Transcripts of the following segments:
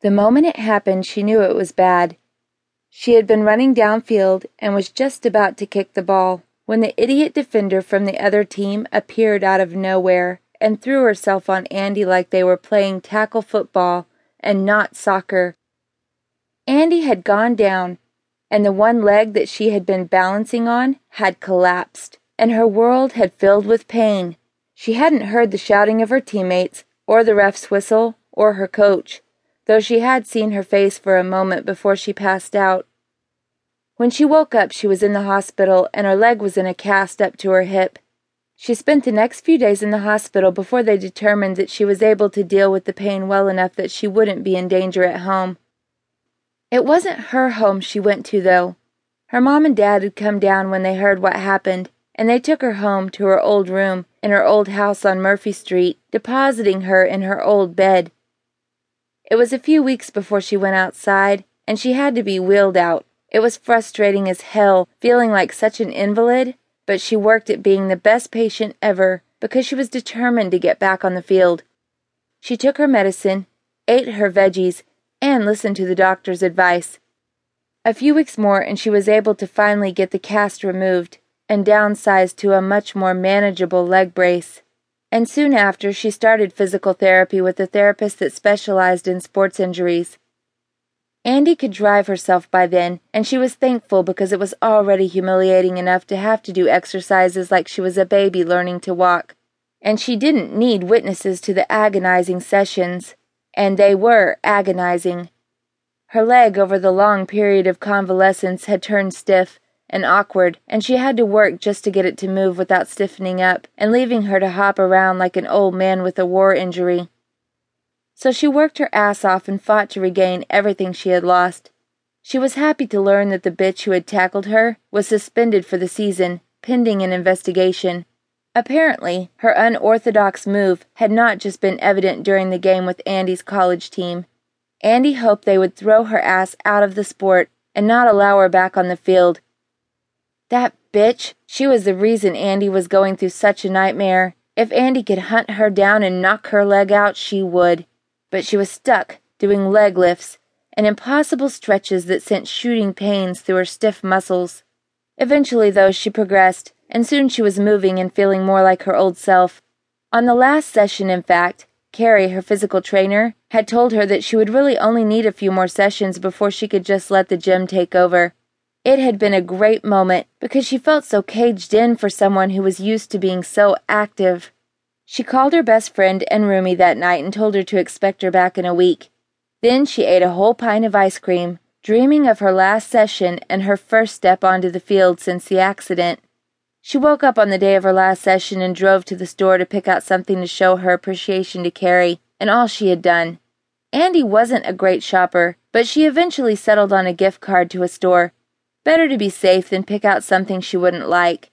The moment it happened, she knew it was bad. She had been running downfield and was just about to kick the ball when the idiot defender from the other team appeared out of nowhere and threw herself on Andi like they were playing tackle football and not soccer. Andi had gone down, and the one leg that she had been balancing on had collapsed, and her world had filled with pain. She hadn't heard the shouting of her teammates, or the ref's whistle, or her coach, though she had seen her face for a moment before she passed out. When she woke up, she was in the hospital, and her leg was in a cast up to her hip. She spent the next few days in the hospital before they determined that she was able to deal with the pain well enough that she wouldn't be in danger at home. It wasn't her home she went to, though. Her mom and dad had come down when they heard what happened, and they took her home to her old room in her old house on Murphy Street, depositing her in her old bed. It was a few weeks before she went outside, and she had to be wheeled out. It was frustrating as hell, feeling like such an invalid, but she worked at being the best patient ever because she was determined to get back on the field. She took her medicine, ate her veggies, and listened to the doctor's advice. A few weeks more, and she was able to finally get the cast removed and downsized to a much more manageable leg brace. And soon after, she started physical therapy with a therapist that specialized in sports injuries. Andi could drive herself by then, and she was thankful because it was already humiliating enough to have to do exercises like she was a baby learning to walk. And she didn't need witnesses to the agonizing sessions and they were agonizing. Her leg over the long period of convalescence had turned stiff and awkward, and she had to work just to get it to move without stiffening up and leaving her to hop around like an old man with a war injury. So she worked her ass off and fought to regain everything she had lost. She was happy to learn that the bitch who had tackled her was suspended for the season, pending an investigation. Apparently, her unorthodox move had not just been evident during the game with Andi's college team. Andi hoped they would throw her ass out of the sport and not allow her back on the field. That bitch, she was the reason Andi was going through such a nightmare. If Andi could hunt her down and knock her leg out, she would. But she was stuck doing leg lifts and impossible stretches that sent shooting pains through her stiff muscles. Eventually, though, she progressed and soon she was moving and feeling more like her old self. On the last session, in fact, Carrie, her physical trainer, had told her that she would really only need a few more sessions before she could just let the gym take over. It had been a great moment because she felt so caged in for someone who was used to being so active. She called her best friend and roomie that night and told her to expect her back in a week. Then she ate a whole pint of ice cream, dreaming of her last session and her first step onto the field since the accident. She woke up on the day of her last session and drove to the store to pick out something to show her appreciation to Carrie and all she had done. Andi wasn't a great shopper, but she eventually settled on a gift card to a store. Better to be safe than pick out something she wouldn't like.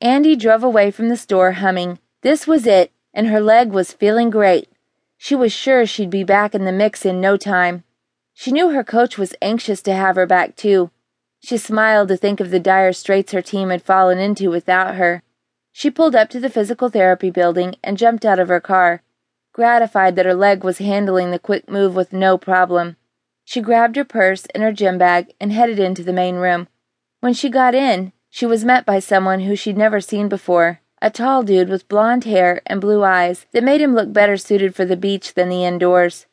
Andi drove away from the store humming. This was it, and her leg was feeling great. She was sure she'd be back in the mix in no time. She knew her coach was anxious to have her back, too. She smiled to think of the dire straits her team had fallen into without her. She pulled up to the physical therapy building and jumped out of her car, gratified that her leg was handling the quick move with no problem. She grabbed her purse and her gym bag and headed into the main room. When she got in, she was met by someone who she'd never seen before, a tall dude with blond hair and blue eyes that made him look better suited for the beach than the indoors.